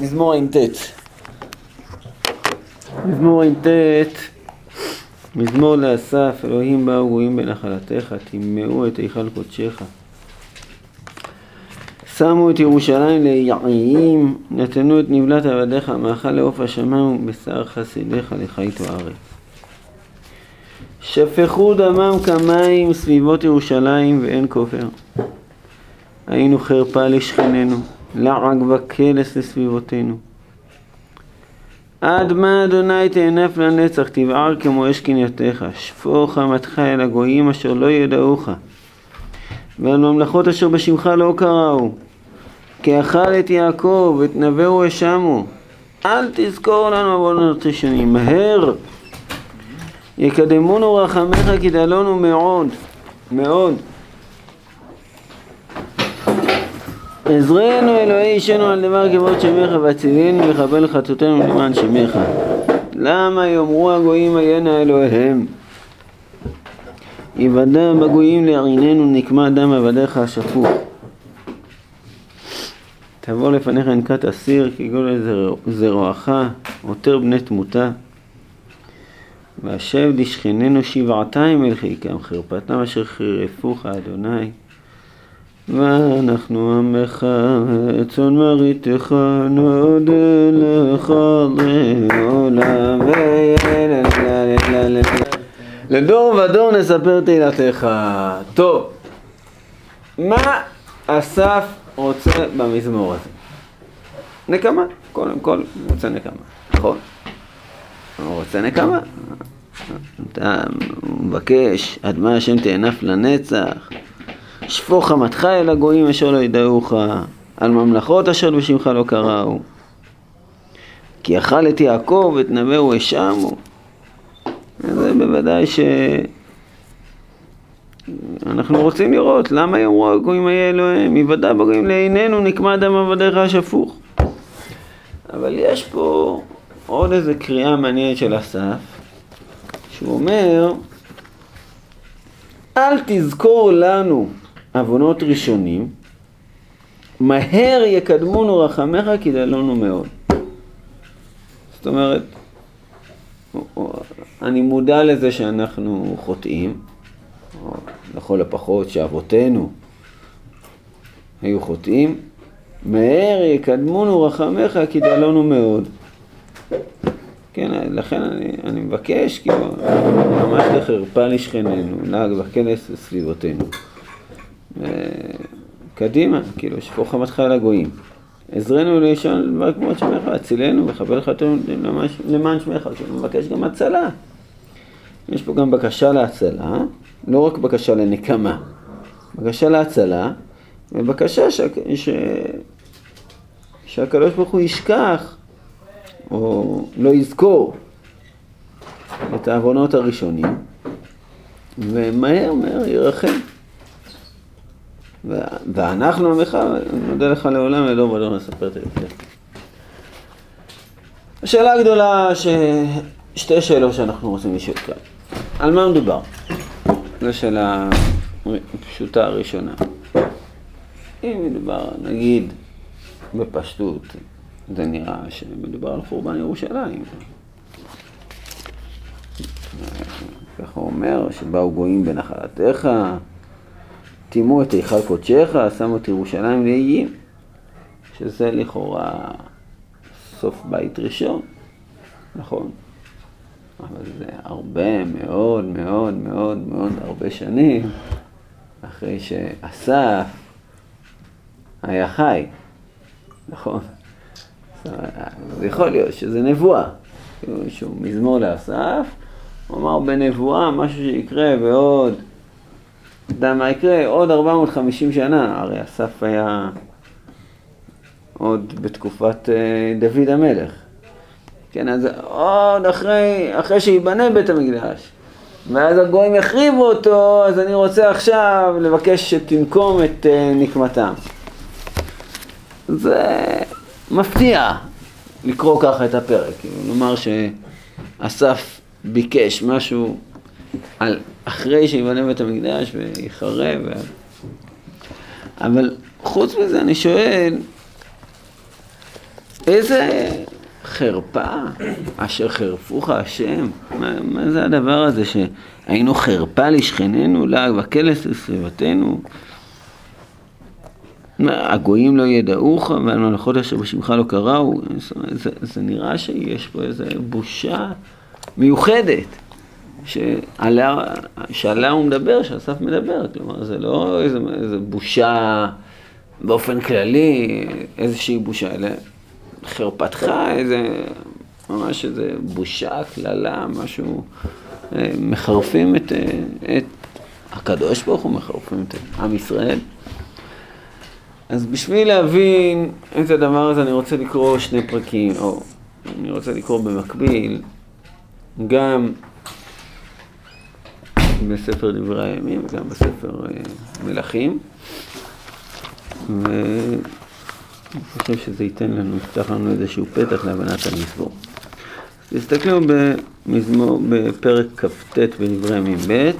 מזמור ע"ט. מזמור ע"ט, מזמור לאסף, אלוהים באו גויים בנחלתך, טימאו את היכל קודשך. שמו את ירושלים ליעיים, נתנו את נבלת עבדיך, מאכל לעוף השמיים ובשר חסידיך לחיית הארץ. שפכו דמם כמים סביבות ירושלים ואין כופר. היינו חרפה לשכנינו, לעג וקלס לסביבותינו. עד מה אדוני תענף לנצח, תבער כמו אש קנייתך, שפוך חמתך אל הגויים אשר לא ידעוך, ועל ממלכות אשר בשמך לא קראו. כי אכל את יעקב, את נביאו האשמו. אל תזכור לנו עוונות ראשונים, מהר. יקדמונו רחמך כי דלונו מאוד, מאוד. עזרנו אלוהי אישנו על דבר כבוד שמך והצילנו לכבל חטאותינו למען שמך. למה יאמרו הגויים עיינה אלוהיהם? יוודע בגויים לעיננו נקמה דם עבדיך השפוך. תבוא לפניך נקת אסיר כגול זרועך, עותר בני תמותה. והשב לשכננו שבעתיים אל חיקם, חרפתם אשר חירפוך אדוני. ואנחנו עמך, צאן מרעיתך, נודה לך לעולם, לדור ודור נספר תהילתך. טוב, מה אסף רוצה במזמור הזה? נקמה, קודם כל הוא רוצה נקמה, נכון? הוא רוצה נקמה. אתה מבקש, עד מה השם תענף לנצח. שפוך חמתך אל הגויים אשר לא ידעוך, על ממלכות אשר בשמך לא קראו. כי אכל את יעקב ואת נביאו האשמו. זה בוודאי ש... אנחנו רוצים לראות למה יאמרו הגויים היה אלוהים, יוודע בגויים לעינינו נקמה דם עבדיך השפוך. אבל יש פה עוד איזה קריאה מעניינת של אסף, שהוא אומר, אל תזכור לנו עוונות ראשונים, מהר יקדמונו רחמך כי דלונו מאוד. זאת אומרת, אני מודע לזה שאנחנו חוטאים, או לכל הפחות שאבותינו היו חוטאים, מהר יקדמונו רחמך כי דלונו מאוד. כן, לכן אני, אני מבקש, כאילו, ממש לחרפה לשכננו, לעג וכנס לסביבותינו. קדימה, כאילו, שפוך חמתך על הגויים. עזרנו לישון דבר כמו שמך, הצילנו וחבל חתום למען שמך, כאילו, מבקש גם הצלה. יש פה גם בקשה להצלה, לא רק בקשה לנקמה, בקשה להצלה, ובקשה ש... ש... שהקדוש ברוך הוא ישכח, או לא יזכור, את העוונות הראשונים, ומהר מהר ירחם. ואנחנו עמך, נודה לך לעולם, לדור ודור נספר את זה. השאלה הגדולה, ש... שתי שאלות שאנחנו רוצים לשאול כאן. על מה מדובר? זו שאלה פשוטה הראשונה. אם מדובר, נגיד, בפשטות, זה נראה שמדובר על חורבן ירושלים. ככה הוא אומר, שבאו גויים בנחלתך, טימאו את היכל קודשך, שמו את ירושלים לאיים, שזה לכאורה סוף בית ראשון, נכון? אבל זה הרבה מאוד מאוד מאוד מאוד הרבה שנים אחרי שאסף היה חי, נכון? זה יכול להיות שזה נבואה, כאילו שהוא מזמור לאסף, הוא אמר בנבואה משהו שיקרה בעוד יודע מה יקרה? עוד 450 שנה, הרי אסף היה עוד בתקופת אה, דוד המלך. כן, אז עוד אחרי, אחרי שיבנה בית המקדש, ואז הגויים יחריבו אותו, אז אני רוצה עכשיו לבקש שתנקום את אה, נקמתם. זה מפתיע לקרוא ככה את הפרק, כאילו, לומר שאסף ביקש משהו על אחרי שיבנה בית המקדש ויחרב. אבל חוץ מזה אני שואל, איזה חרפה אשר חרפוך השם. מה, מה זה הדבר הזה שהיינו חרפה לשכננו, לעג וקלס לסביבתנו? הגויים לא ידעוך והמלאכות אשר בשמך לא קראו. זה, זה נראה שיש פה איזו בושה מיוחדת. שעליה, שעליה הוא מדבר, שאסף מדבר, כלומר זה לא איזה, איזה בושה באופן כללי, איזושהי בושה, אלא חרפתך, איזה, ממש איזה בושה, קללה, משהו, אה, מחרפים את, אה, את הקדוש ברוך הוא, מחרפים את עם ישראל. אז בשביל להבין את הדבר הזה אני רוצה לקרוא שני פרקים, או אני רוצה לקרוא במקביל גם בספר דברי הימים וגם בספר אה, מלכים. ואני חושב שזה ייתן לנו, יפתח לנו איזשהו פתח להבנת המזמור. אז תסתכלו במזמור, בפרק כ"ט בדברי הימים ב'.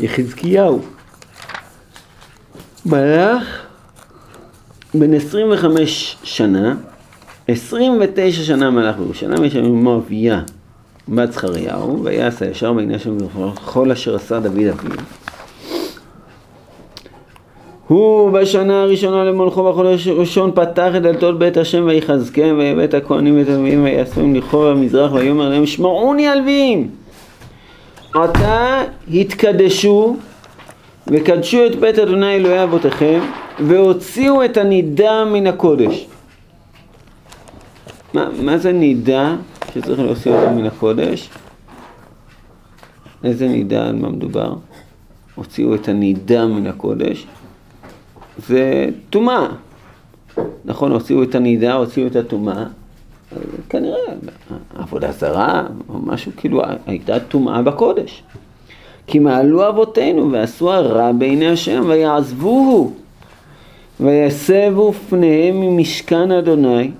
יחזקיהו מלך בן 25 שנה 29 שנה מלך בירושלים, יש לנו מואביה בת זכריהו, ויעש הישר בעיני השם וכל אשר עשה דוד אביו. הוא בשנה הראשונה למולכו בחודש הראשון פתח את דלתות בית השם ויחזקם ויבט הכהנים ואת הלווים ויאספים לכו במזרח ויאמר להם שמעוני הלווים עתה התקדשו וקדשו את בית אדוני אלוהי אבותיכם והוציאו את הנידה מן הקודש מה, מה זה נידה שצריך להוציא אותה מן הקודש? איזה נידה, על מה מדובר? הוציאו את הנידה מן הקודש. זה טומאה. נכון, הוציאו את הנידה, הוציאו את הטומאה. כנראה עבודה זרה, או משהו, כאילו הייתה טומאה בקודש. כי מעלו אבותינו ועשו הרע בעיני השם ויעזבוהו ויסבו פניהם ממשכן אדוני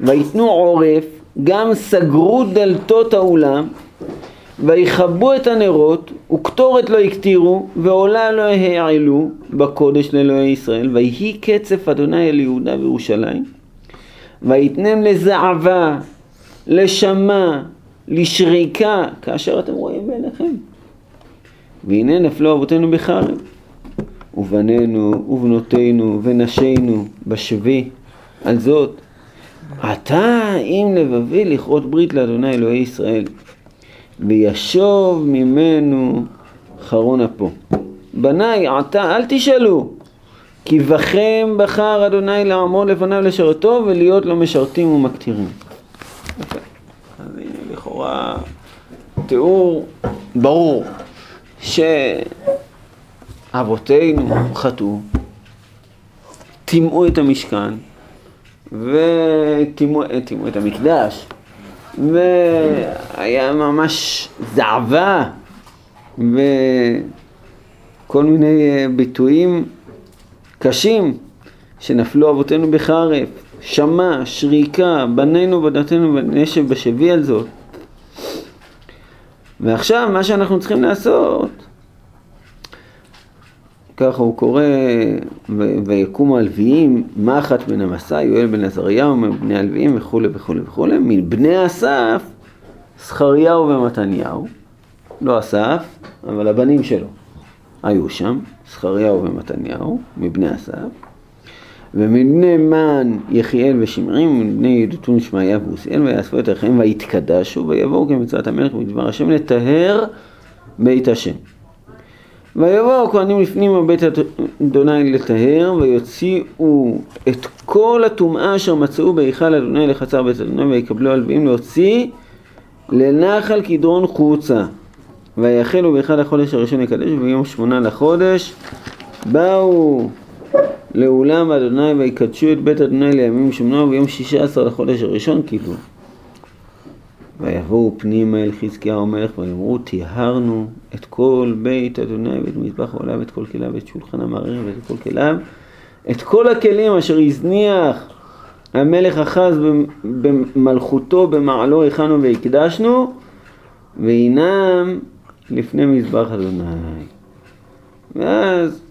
ויתנו עורף, גם סגרו דלתות האולם, ויכבו את הנרות, וקטורת לא הקטירו, ועולה לא העלו בקודש לאלוהי ישראל, ויהי קצף אדוני אל יהודה וירושלים, ויתנם לזעבה, לשמה, לשריקה, כאשר אתם רואים בעיניכם. והנה נפלו אבותינו בחרב, ובנינו ובנותינו ונשינו בשבי, על זאת אתה אם לבבי לכרות ברית לאדוני אלוהי ישראל, וישוב ממנו חרון אפו. בניי עתה אל תשאלו, כי בכם בחר אדוני לעמוד לפניו לשרתו ולהיות לו משרתים ומקטירים. אז הנה לכאורה תיאור ברור שאבותינו חטאו, טימאו את המשכן וטימאו את המקדש, והיה ממש זעבה, וכל מיני אה, ביטויים קשים שנפלו אבותינו בחרף, שמע, שריקה, בנינו, בנותינו ונשב בשבי על זאת. ועכשיו מה שאנחנו צריכים לעשות ככה הוא קורא, ויקומו הלוויים, מחט בן המסע, יואל בן עזריהו, מבני הלוויים וכולי וכולי וכולי, מבני אסף, זכריהו ומתניהו, לא אסף, אבל הבנים שלו היו שם, זכריהו ומתניהו, מבני אסף, ומבני מן יחיאל ושמרים, ומבני ידותון שמעיה ועוזיאל, ויאספו את ערכיהם ויתקדשו, ויבואו כמצוות המלך בדבר השם לטהר בית השם. ויבואו הכהנים לפנים בבית אדוני לטהר, ויוציאו את כל הטומאה אשר מצאו בהיכל אדוני לחצר בית אדוני, ויקבלו הלווים להוציא לנחל קדרון חוצה. ויחלו באחד החודש הראשון לקדש, וביום שמונה לחודש באו לאולם אדוני ויקדשו את בית אדוני לימים שמונה, וביום שישה עשר לחודש הראשון קיבלו. ויבואו פנימה אל חזקיהו המלך ויאמרו טיהרנו את כל בית אדוני ואת מזבח העולה ואת כל כליו ואת שולחן המערער ואת כל כליו את כל הכלים אשר הזניח המלך אחז במלכותו במעלו הכנו והקדשנו והינם לפני מזבח אדוני. ואז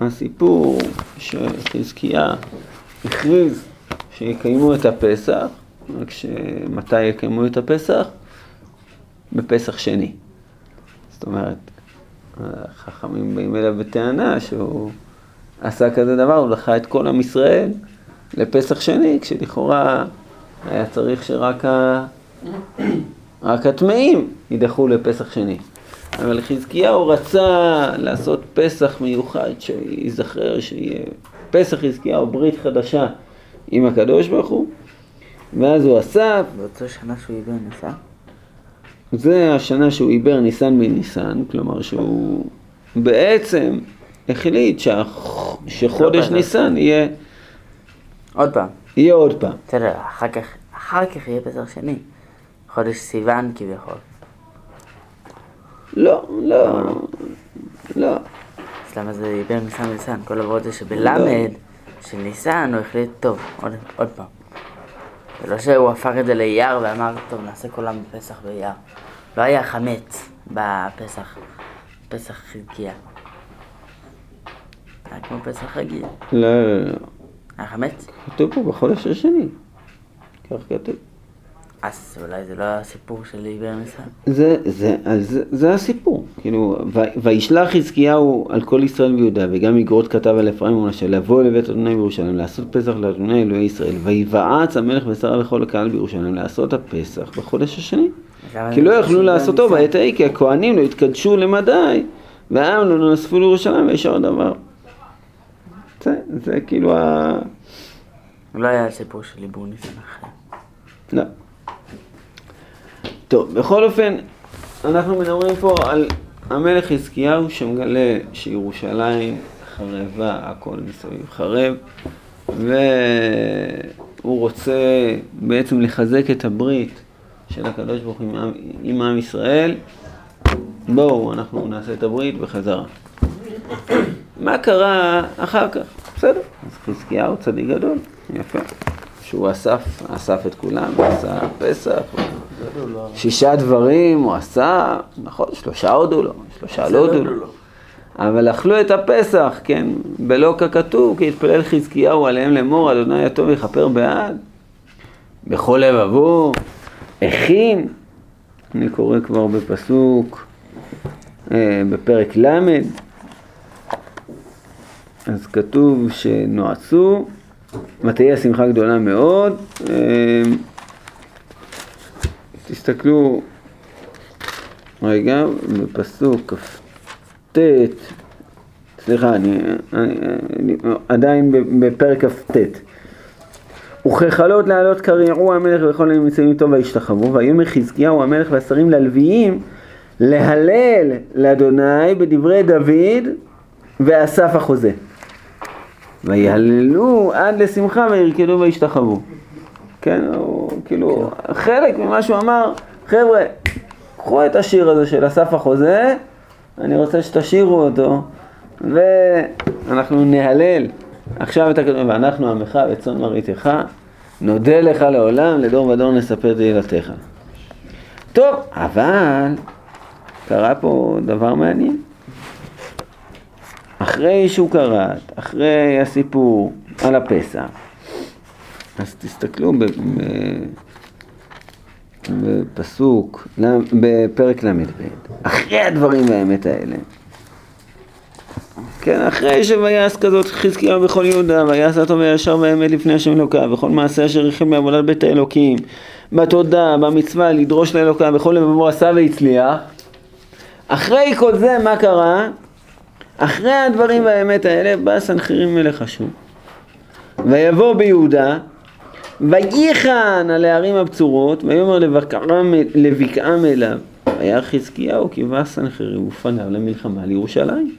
הסיפור שחזקיה הכריז שיקיימו את הפסח, רק שמתי יקיימו את הפסח? בפסח שני. זאת אומרת, החכמים באים אליו בטענה שהוא עשה כזה דבר, הוא דחה את כל עם ישראל לפסח שני, כשלכאורה היה צריך שרק ה... רק הטמאים יידחו לפסח שני. אבל חזקיהו רצה לעשות פסח מיוחד, שייזכר שיהיה פסח חזקיהו, ברית חדשה עם הקדוש ברוך הוא, ואז הוא עשה... באותו שנה שהוא עיבר ניסן? זה השנה שהוא עיבר ניסן מניסן, כלומר שהוא בעצם החליט שהח... שחודש לא, ניסן יהיה... עוד פעם. יהיה עוד פעם. בסדר, אחר כך, אחר כך יהיה פסח שני. חודש סיוון כביכול. לא, לא, לא. אז למה זה עיבר ניסן וניסן? כל עבוד זה שבלמד של ניסן הוא החליט, טוב, עוד, עוד פעם. זה לא שהוא הפך את זה לאייר ואמר, טוב, נעשה כולם בפסח באייר. לא היה חמץ בפסח, פסח חלקיה. היה כמו פסח רגיל. לא, לא, לא. היה חמץ? כתוב פה בחודש השני. כך כתוב. אז אולי זה לא הסיפור של עיוור ניסן. זה, זה, אז זה, זה הסיפור, כאילו, וישלח חזקיהו על כל ישראל ויהודה, וגם מגרות כתב על אפרים ומנשה, לבוא לבית אדוני בירושלים, לעשות פסח לאדוני אלוהי ישראל, ויבעץ המלך ושרה וכל הקהל בירושלים, לעשות הפסח בחודש השני. כי לא יכלו לעשותו בעת ההיא, כי הכהנים לא התקדשו למדי, והעם לא נאספו לירושלים וישר דבר. זה, זה כאילו ה... לא היה סיפור של עיבור ניסן אחר. לא. טוב, בכל אופן, אנחנו מדברים פה על המלך חזקיהו שמגלה שירושלים חרבה, הכל מסביב חרב, והוא רוצה בעצם לחזק את הברית של הקדוש ברוך הוא עם, עם, עם ישראל. בואו, אנחנו נעשה את הברית בחזרה. מה קרה אחר כך? בסדר, אז חזקיהו צדיק גדול, יפה. שהוא אסף, אסף את כולם, עשה פסח, שישה דברים הוא עשה, נכון, שלושה הודו לו, שלושה לא הודו לו. אבל אכלו את הפסח, כן, בלא ככתוב, כי התפלל חזקיהו עליהם לאמור, אדוני הטוב יכפר בעד, בכל לבבו, הכין, אני קורא כבר בפסוק, אה, בפרק ל', אז כתוב שנועצו, ותהי השמחה גדולה מאוד. אה, תסתכלו רגע, בפסוק כ"ט, סליחה, אני, אני, אני עדיין בפרק כ"ט. וככלות לעלות קריעו המלך וכל הנמצאים איתו וישתחוו, ויאמר חזקיהו המלך והשרים ללוויים להלל לאדוני בדברי דוד ואסף החוזה. ויהללו עד לשמחה וירקדו וישתחוו. כן, הוא כאילו, חלק ממה שהוא אמר, חבר'ה, קחו את השיר הזה של אסף החוזה, אני רוצה שתשאירו אותו, ואנחנו נהלל עכשיו את הקדוש, ואנחנו עמך וצאן מרעיתך, נודה לך לעולם, לדור ודור נספר תהילתך. טוב, אבל קרה פה דבר מעניין. אחרי שהוא קראת, אחרי הסיפור על הפסח, אז תסתכלו בפסוק, בפרק ל"ב, אחרי הדברים והאמת האלה, כן, אחרי שויעש כזאת חזקיהו בכל יהודה, ויעש הטוב וישר והאמת לפני השם אלוקיו, וכל מעשה אשר ריחם בעבודת בית האלוקים, בתודה, במצווה, לדרוש לאלוקיו, בכל לבבו עשה והצליח. אחרי כל זה, מה קרה? אחרי הדברים והאמת האלה, בא סנחריב מלך אשור, ויבוא ביהודה, וייחן על הערים הבצורות, ויאמר לבקעם אליו. והיה חזקיהו כי בא סנחריב ופניו למלחמה לירושלים.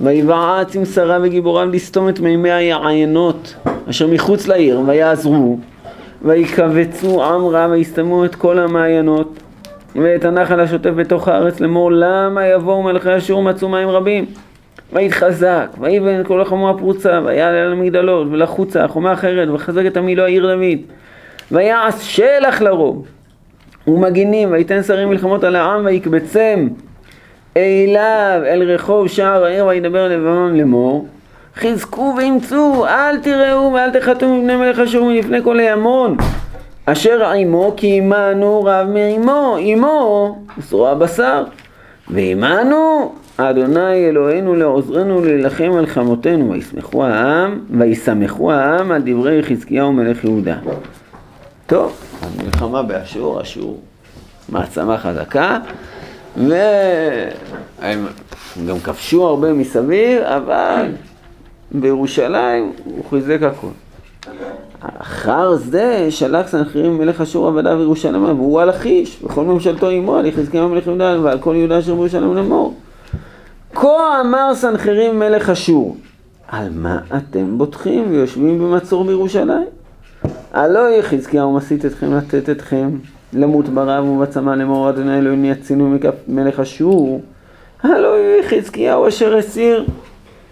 ויבעץ עם שרה וגיבוריו לסתום את מימי היעיינות אשר מחוץ לעיר, ויעזרו, ויקבצו עם רב, ויסתמו את כל המעיינות, ואת הנחל השוטף בתוך הארץ לאמור, למה יבואו מלכי אשור ומצאו מים רבים? ויתחזק, ויבן כל החומה הפרוצה, ויעלה על המגדלות, ולחוצה, החומה אחרת, וחזק את עמי לא העיר דוד. ויעש שלח לרוב, ומגינים, ויתן שרים מלחמות על העם, ויקבצם אליו, אל רחוב שער העיר וידבר לבנון לאמור חזקו ואמצו, אל תראו ואל תחתו מבני מלך אשור מלפני כל הימון אשר עמו כי עמנו רב מעמו, עמו זרוע בשר ועמנו אדוני אלוהינו לעוזרנו להילחם על חמותינו וישמחו העם וישמחו העם על דברי חזקיהו מלך יהודה טוב, המלחמה באשור, אשור מעצמה חזקה והם גם כבשו הרבה מסביב, אבל בירושלים הוא חיזק הכל. אחר זה שלח סנחריב מלך אשור עבדיו ירושלמה והוא על לכיש וכל ממשלתו עמו על יחזקאל מלך יהודה ועל כל יהודה אשר בירושלים לאמור כה אמר סנחריב מלך אשור על מה אתם בוטחים ויושבים במצור בירושלים? הלא יחזקיהו מסית אתכם לתת אתכם למות ברב ובצמא לאמור אדוני אלוהים יצילו מכף מלך אשור הלא יחזקיהו אשר הסיר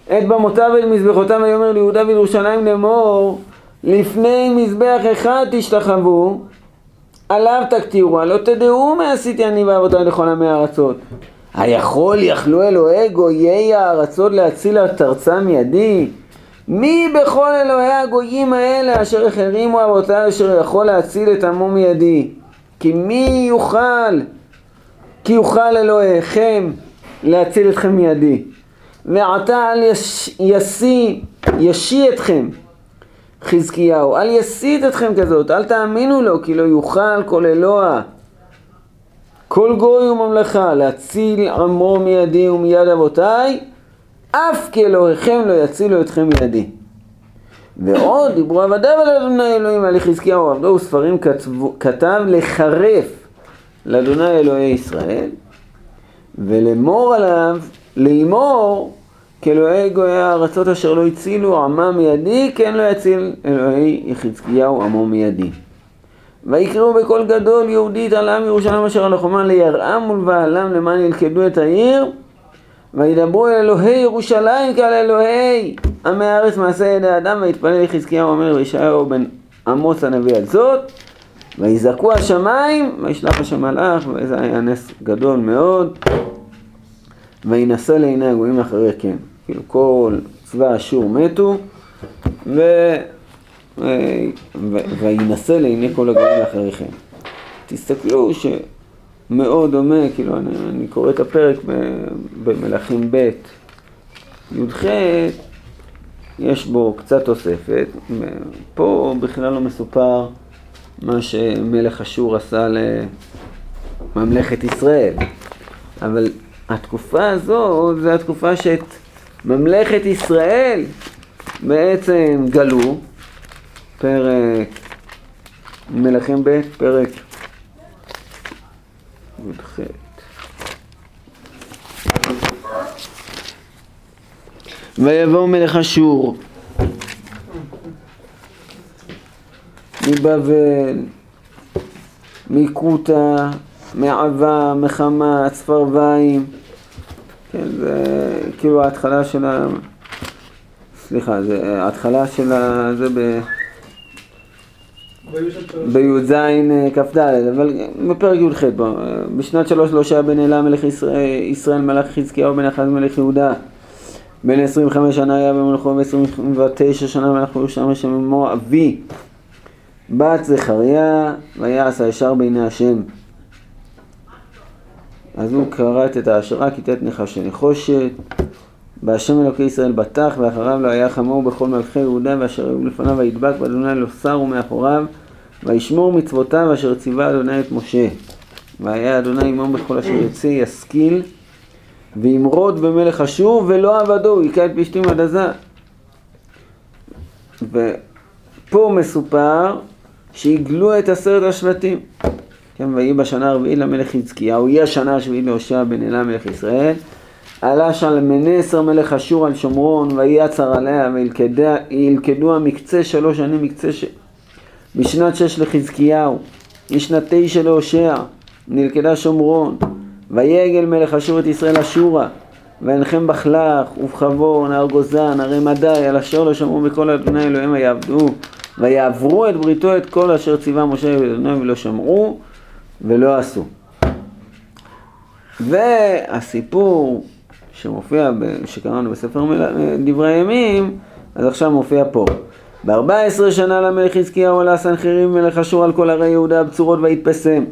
את במותיו אל מזבחותיו ויאמר ליהודה וירושלים לאמור לפני מזבח אחד תשתחוו עליו תקטירו הלא תדעו מה עשיתי אני לכל עמי הארצות היכול יכלו אלוהי גויי הארצות להציל את ארצם מידי? מי בכל אלוהי הגויים האלה אשר החרימו אבותיי אשר יכול להציל את עמו מידי? כי מי יוכל? כי יוכל אלוהיכם להציל אתכם מידי? ועתה אל יש, ישי אתכם חזקיהו, אל יסית אתכם כזאת, אל תאמינו לו, כי לא יוכל כל אלוה, כל גוי וממלכה, להציל עמו מידי ומיד אבותיי, אף כי אלוהיכם לא יצילו אתכם מידי. ועוד דיברו עבדיו על אדוני אלוהים על חזקיהו עבדו וספרים כתב לחרף לאדוני אלוהי ישראל ולאמור עליו, לאמור כאלוהי גויי הארצות אשר לא הצילו עמם מידי, כן לא יציל אלוהי יחזקיהו עמו מידי. ויקראו בקול גדול יהודית על עם ירושלים אשר על החומה לירעם ולבעלם למען ילכדו את העיר וידברו אל אלוהי ירושלים כעל אלוהי עמי הארץ מעשה ידי אדם ויתפלל יחזקיהו אומר וישעיהו בן עמוס הנביא על זאת ויזעקו השמיים וישלח השם מלאך וזה היה נס גדול מאוד וינשא לעיני הגויים אחרי כן. כאילו כל צבא אשור מתו ו... וינשא לעיני כל הגויים אחריכם. תסתכלו שמאוד דומה, כאילו אני, אני קורא את הפרק במלכים ב' י"ח, יש בו קצת תוספת, פה בכלל לא מסופר מה שמלך אשור עשה לממלכת ישראל, אבל התקופה הזו זה התקופה שאת ממלכת ישראל בעצם גלו, פרק מלכים ב', פרק י"ח. ויבוא מלך אשור מבבל, מכותה, מעבה, מחמה, צפרביים כן, זה כאילו ההתחלה של ה... סליחה, זה ההתחלה של ה... זה ב... בי"ז אה, כ"ד, אבל בפרק י"ח, בשנת שלוש לא שהיה בן אלה מלך ישראל, ישראל מלך חזקיהו בן אחז מלך יהודה. בן 25 שנה היה במלכו ב-29 שנה מלך ירושלים השם אמו אבי. בת זכריה ויעש הישר בעיני השם. אז הוא כרת את ההשראה, כיתת נחש נחושת, בהשם אלוקי ישראל בטח, ואחריו לא היה חמור בכל מלכי יהודה, ואשר היו לפניו וידבק, ואדוני לא שר ומאחוריו, וישמור מצוותיו אשר ציווה אדוני את משה. והיה אדוני עמם בכל אשר יוצא ישכיל, וימרוד במלך אשור, ולא עבדו, היכה את פשתים עד עזה. ופה מסופר שהגלו את עשרת השבטים. כן, ויהי בשנה הרביעית למלך חזקיהו, היא השנה השביעית להושע בן אלה מלך ישראל. עלה שלמנסר מלך אשור על שומרון, ויהי עצר עליה, וילכדוה מקצה שלוש שנים מקצה ש... בשנת שש לחזקיהו, משנת תשע להושע, נלכדה שומרון, ויגל מלך אשור את ישראל אשורה, וינחם בחלך, ובחבון, הר גוזן, הרי מדי, על אשר לא שמעו בכל אדוני אלוהים ויעבדו, ויעברו את בריתו את כל אשר ציווה משה ואדוני ולא שמעו, ולא עשו. והסיפור שמופיע, שקראנו בספר מל- דברי הימים, אז עכשיו מופיע פה. ב-14 שנה למלך חזקיהו עלה סנחריב מלך אשור על כל ערי יהודה הבצורות ויתפסם.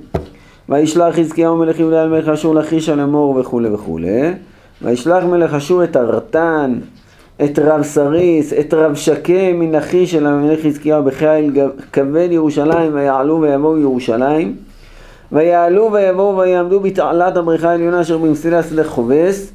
וישלח חזקיהו מלך יהודה על מלך אשור לכישה לאמור וכולי וכולי. וישלח מלך אשור את ארתן, את רב סריס, את רב שקה מן לכיש של המלך חזקיהו בחיל כבד ירושלים ויעלו ויבואו ירושלים. ויעלו ויבואו ויעמדו בתעלת הבריכה העליונה אשר במסילה שדה חובס.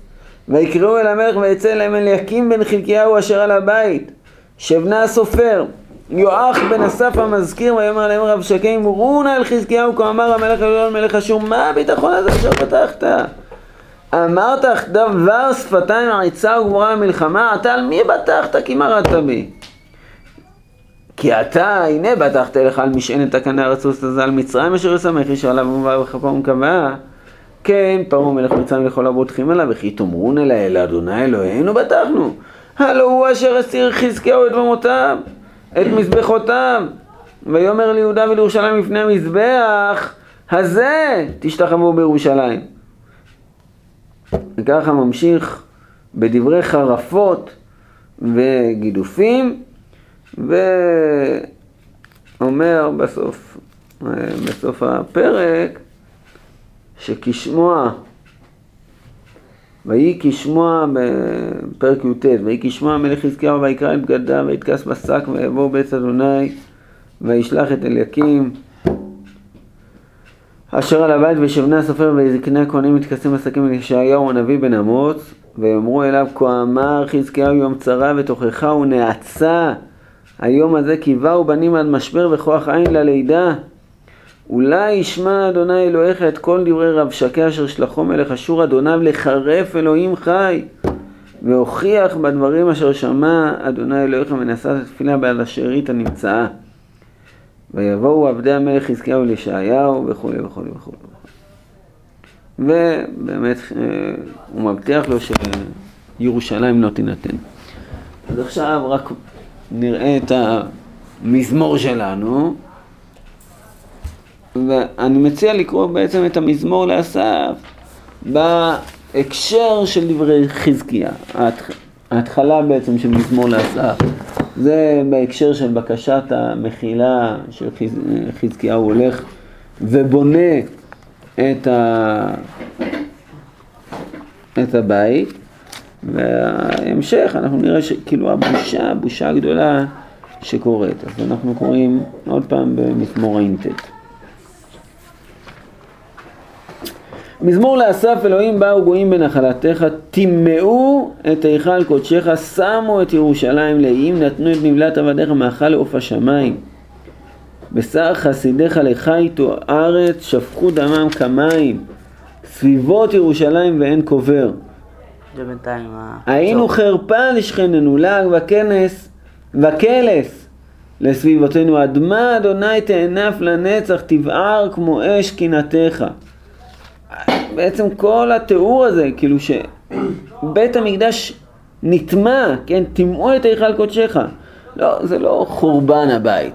ויקראו אל המלך ויצא אליהם אליקים בן חלקיהו אשר על הבית. שבנה הסופר. יואח בן אסף המזכיר ויאמר להם רב שקי מורו נא אל חזקיהו כה אמר המלך הגדול מלך אשור מה הביטחון הזה אשר פתחת? אמרת דבר שפתיים עריצה וגבורה למלחמה אתה על מי בטחת כי מרדת בי? כי אתה, הנה בטחת לך על משענת הקנה הרצוץ הזה על מצרים אשר ישמח איש עליו ובא בכפו וקבע. כן, פרעה מלך מצרים לכל הבוטחים אליו, וכי תאמרון אלי אל אדוני אלוהינו בטחנו. הלא הוא אשר הסיר חזקיהו את במותיו, את מזבחותיו. ויאמר ליהודה ולירושלים לפני המזבח, הזה תשתחוו בירושלים. וככה ממשיך בדברי חרפות וגידופים, ואומר בסוף, בסוף הפרק, שכשמוע, ויהי כשמוע בפרק י"ט, ויהי כשמוע המלך חזקיהו ויקרא את בגדיו ויתכס בשק ויבוא בית אדוני וישלח את אליקים אשר על הבית וישבנה הסופר ויזקני הכהנים מתכסים בשקים אל ישעיהו הנביא בן אמוץ ויאמרו אליו כה אמר חזקיהו יום צרה ותוכחה ונאצה היום הזה כי באו בנים עד משבר וכוח עין ללידה אולי ישמע אדוני אלוהיך את כל דברי רב שקה אשר שלחו מלך אשור אדוניו לחרף אלוהים חי והוכיח בדברים אשר שמע אדוני אלוהיך מנשאת התפילה בעד השארית הנמצאה. ויבואו עבדי המלך חזקיהו לישעיהו וכולי וכולי וכולי ובאמת אה, הוא מבטיח לו שירושלים לא תינתן. אז עכשיו רק נראה את המזמור שלנו ואני מציע לקרוא בעצם את המזמור לאסף בהקשר של דברי חזקיה, ההתח... ההתחלה בעצם של מזמור לאסף. זה בהקשר של בקשת המחילה שחזקיהו הולך ובונה את, ה... את הבית. וההמשך, אנחנו נראה שכאילו הבושה, הבושה הגדולה שקורית. אז אנחנו קוראים עוד פעם במזמור ע"ט. מזמור לאסף אלוהים באו גויים בנחלתך, טימאו את היכל קודשך, שמו את ירושלים לאיים, נתנו את נבלת עבדיך מאכל לעוף השמיים. בשר חסידיך לך איתו ארץ, שפכו דמם כמים, סביבות ירושלים ואין קובר. זה בינתיים ה... היינו חרפה לשכננו, לעג וכנס וקלס לסביבותינו, אדמה אדוני תענף לנצח, תבער כמו אש קנאתך. בעצם כל התיאור הזה, כאילו שבית המקדש נטמע, כן, טימאו את היכל קודשך. לא, זה לא חורבן הבית.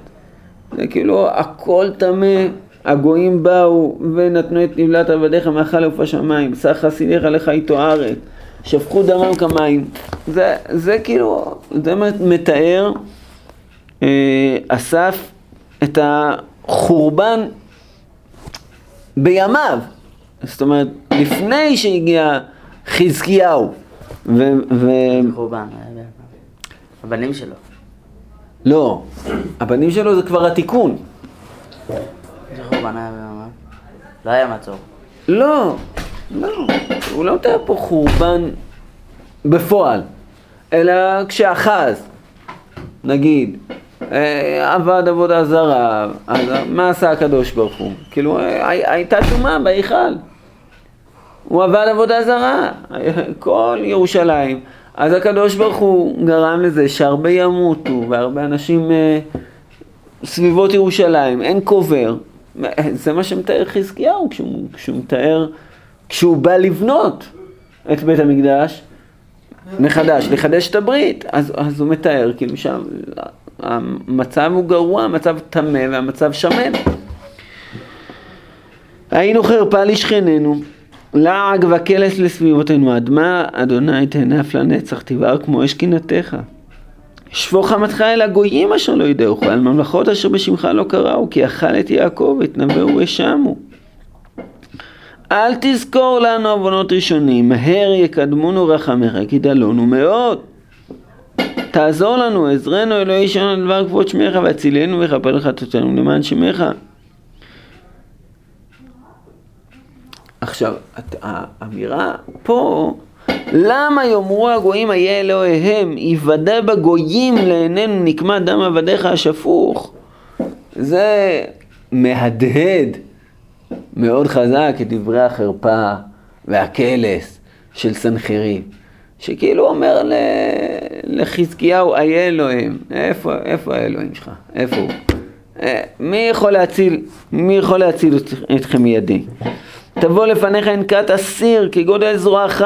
זה כאילו הכל טמא, הגויים באו ונתנו את נבלת עבדיך מאכל לעוף השמיים, שא חסידיך לך איתו ארץ, שפכו דמם כמים. זה, זה כאילו, זה מתאר אה, אסף את החורבן בימיו. זאת אומרת, לפני שהגיע חזקיהו. ו... ו... חורבן, הבנים שלו. לא, הבנים שלו זה כבר התיקון. לא היה מצור. לא, לא, הוא לא מתאר פה חורבן בפועל, אלא כשאחז, נגיד, אה, עבד עבודה זרה, מה עשה הקדוש ברוך הוא? כאילו, הי- הייתה טומאה בהיכל. הוא עבד עבודה זרה, כל ירושלים. אז הקדוש ברוך הוא גרם לזה שהרבה ימותו, והרבה אנשים אה, סביבות ירושלים, אין קובר. זה מה שמתאר חזקיהו כשהוא, כשהוא מתאר, כשהוא בא לבנות את בית המקדש מחדש, לחדש את הברית, אז, אז הוא מתאר כאילו שהמצב הוא גרוע, המצב טמא והמצב שמן. היינו חרפה לשכננו, לעג וקלס לסביבותינו, אדמה אדוני תנף לנצח, תבער כמו אש קנאתך. שפוך חמתך אל הגויים אשר לא ידעוך, על ממלכות אשר בשמך לא קראו, כי אכל את יעקב, התנבאו ושמו. אל תזכור לנו עוונות ראשונים, מהר יקדמונו רחמך, כי דלונו מאוד. תעזור לנו, עזרנו אלוהי שלנו לדבר כבוד שמך, והצילנו וכפר לך תותנו למען שמך. עכשיו, האמירה פה, למה יאמרו הגויים איה אלוהיהם, יוודא בגויים לעינינו נקמת דם עבדיך השפוך, זה מהדהד מאוד חזק את דברי החרפה והקלס של סנחריב, שכאילו אומר לחזקיהו, איה אלוהים, איפה, איפה האלוהים שלך? איפה הוא? אה, מי יכול להציל, מי יכול להציל אתכם מידי? תבוא לפניך אנקת אסיר כגודל זרועך,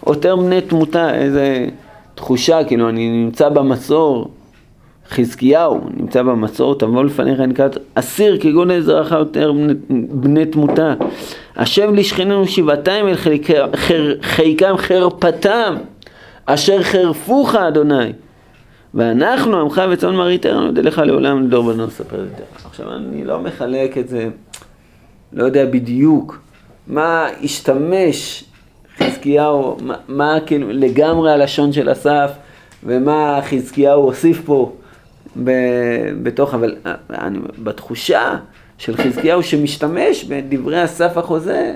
עותר בני תמותה, איזה תחושה, כאילו אני נמצא במצור, חזקיהו נמצא במצור, תבוא לפניך אנקת אסיר כגודל זרועך, עותר בני, בני תמותה. השב לשכנינו שבעתיים אל חיקם חרפתם, אשר חרפוך אדוני. ואנחנו עמך וצאן מרעית ערנו נודה לך לעולם לדור בנו לספר זה. עכשיו אני לא מחלק את זה, לא יודע בדיוק. מה השתמש חזקיהו, מה, מה כאילו לגמרי הלשון של אסף ומה חזקיהו הוסיף פה ב, בתוך, אבל אני, בתחושה של חזקיהו שמשתמש בדברי אסף החוזה,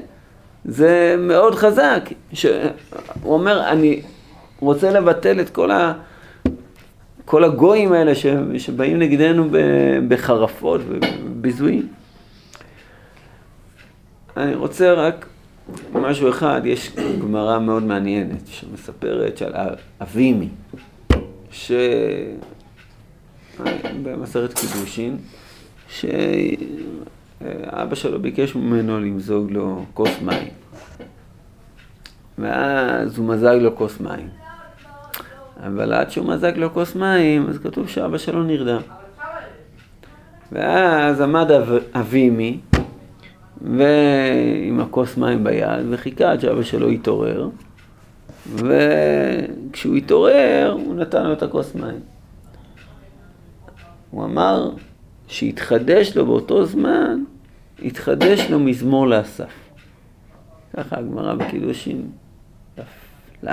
זה מאוד חזק. ש... הוא אומר, אני רוצה לבטל את כל, ה... כל הגויים האלה ש... שבאים נגדנו בחרפות ובביזויים. אני רוצה רק משהו אחד, יש גמרא מאוד מעניינת שמספרת של אבימי, שבמסכת קידושין, שאבא שלו ביקש ממנו למזוג לו כוס מים. ואז הוא מזג לו כוס מים. אבל עד שהוא מזג לו כוס מים, אז כתוב שאבא שלו נרדם. ואז עמד אבימי, ועם הכוס מים ביד, וחיכה עד שאבא שלו יתעורר, וכשהוא התעורר, הוא נתן לו את הכוס מים. הוא אמר שהתחדש לו באותו זמן, התחדש לו מזמור לאסף. ככה הגמרא בקידושין, דף ל'.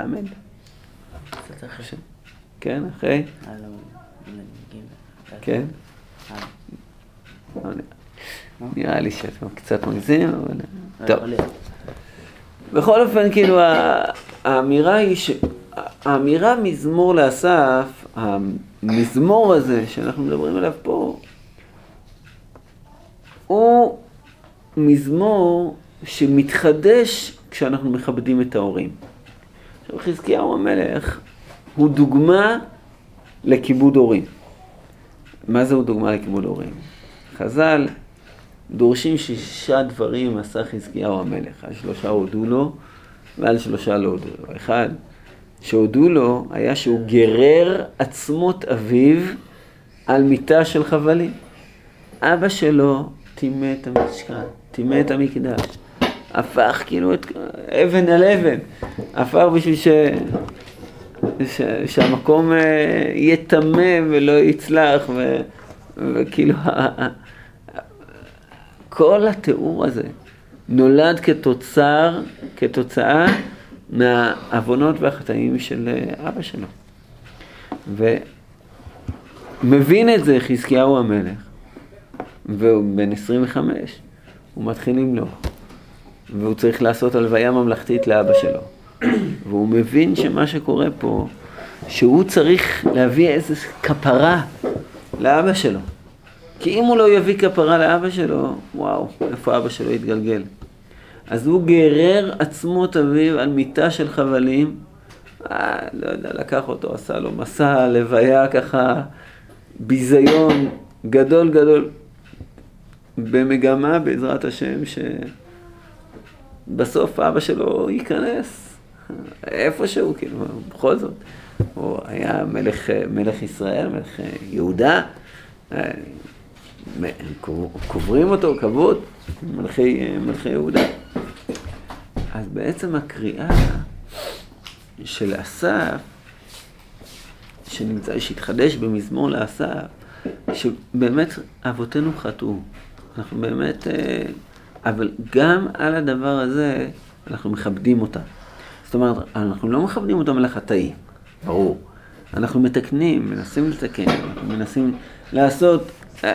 כן, אחרי? כן. נראה לי שאתה קצת מגזים, אבל... טוב. בכל אופן, כאילו, האמירה היא ש... האמירה מזמור לאסף, המזמור הזה שאנחנו מדברים עליו פה, הוא מזמור שמתחדש כשאנחנו מכבדים את ההורים. עכשיו, חזקיהו המלך הוא דוגמה לכיבוד הורים. מה זה הוא דוגמה לכיבוד הורים? חז"ל דורשים שישה דברים עשה חזקיהו המלך. על שלושה הודו לו ועל שלושה לא הודו לו. אחד, שהודו לו היה שהוא גרר עצמות אביו על מיטה של חבלים. אבא שלו טימא את המשכן, טימא את המקדש. הפך כאילו את אבן על אבן. הפך בשביל ש... ש... שהמקום אה, יהיה טמא ולא יצלח, ו... וכאילו כל התיאור הזה נולד כתוצר, כתוצאה מהעוונות והחטאים של אבא שלו. ומבין את זה חזקיהו המלך, והוא בן 25, הוא מתחיל למלוך, והוא צריך לעשות הלוויה ממלכתית לאבא שלו. והוא מבין שמה שקורה פה, שהוא צריך להביא איזו כפרה לאבא שלו. כי אם הוא לא יביא כפרה לאבא שלו, וואו, איפה אבא שלו יתגלגל? אז הוא גרר עצמות אביו על מיטה של חבלים, אה, לא יודע, לקח אותו, עשה לו מסע לוויה ככה, ביזיון גדול גדול, במגמה בעזרת השם, שבסוף אבא שלו ייכנס איפשהו, כאילו, בכל זאת. הוא היה מלך, מלך ישראל, מלך יהודה. קוברים אותו כבוד, מלכי, מלכי יהודה. אז בעצם הקריאה של אסף, שנמצא, שהתחדש במזמור לאסף, שבאמת אבותינו חטאו. אנחנו באמת, אה, אבל גם על הדבר הזה אנחנו מכבדים אותם. זאת אומרת, אנחנו לא מכבדים אותם על החטאים, ברור. אנחנו מתקנים, מנסים לתקן, אנחנו מנסים לעשות, אה,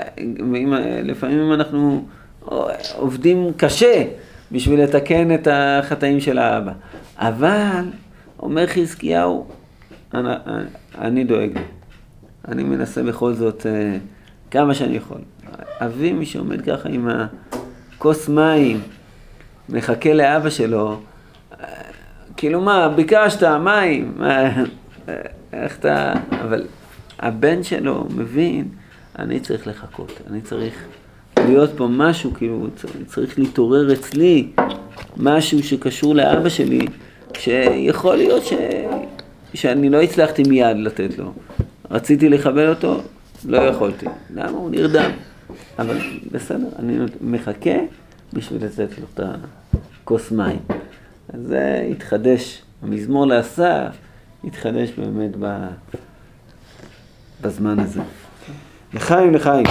לפעמים אנחנו עובדים קשה בשביל לתקן את החטאים של האבא. אבל, אומר חזקיהו, אני, אני דואג לי. אני מנסה בכל זאת אה, כמה שאני יכול. אבי, מי שעומד ככה עם הכוס מים, מחכה לאבא שלו, כאילו מה, ביקשת מים, איך אתה... אבל הבן שלו מבין, אני צריך לחכות, אני צריך להיות פה משהו, כאילו, צריך להתעורר אצלי משהו שקשור לאבא שלי, שיכול להיות ש... שאני לא הצלחתי מיד לתת לו. רציתי לכבד אותו, לא יכולתי. למה? הוא נרדם. אבל בסדר, אני מחכה בשביל לתת לו את הכוס מים. אז זה התחדש, המזמור לאסף התחדש באמת בזמן הזה. Lechaim, lechaim.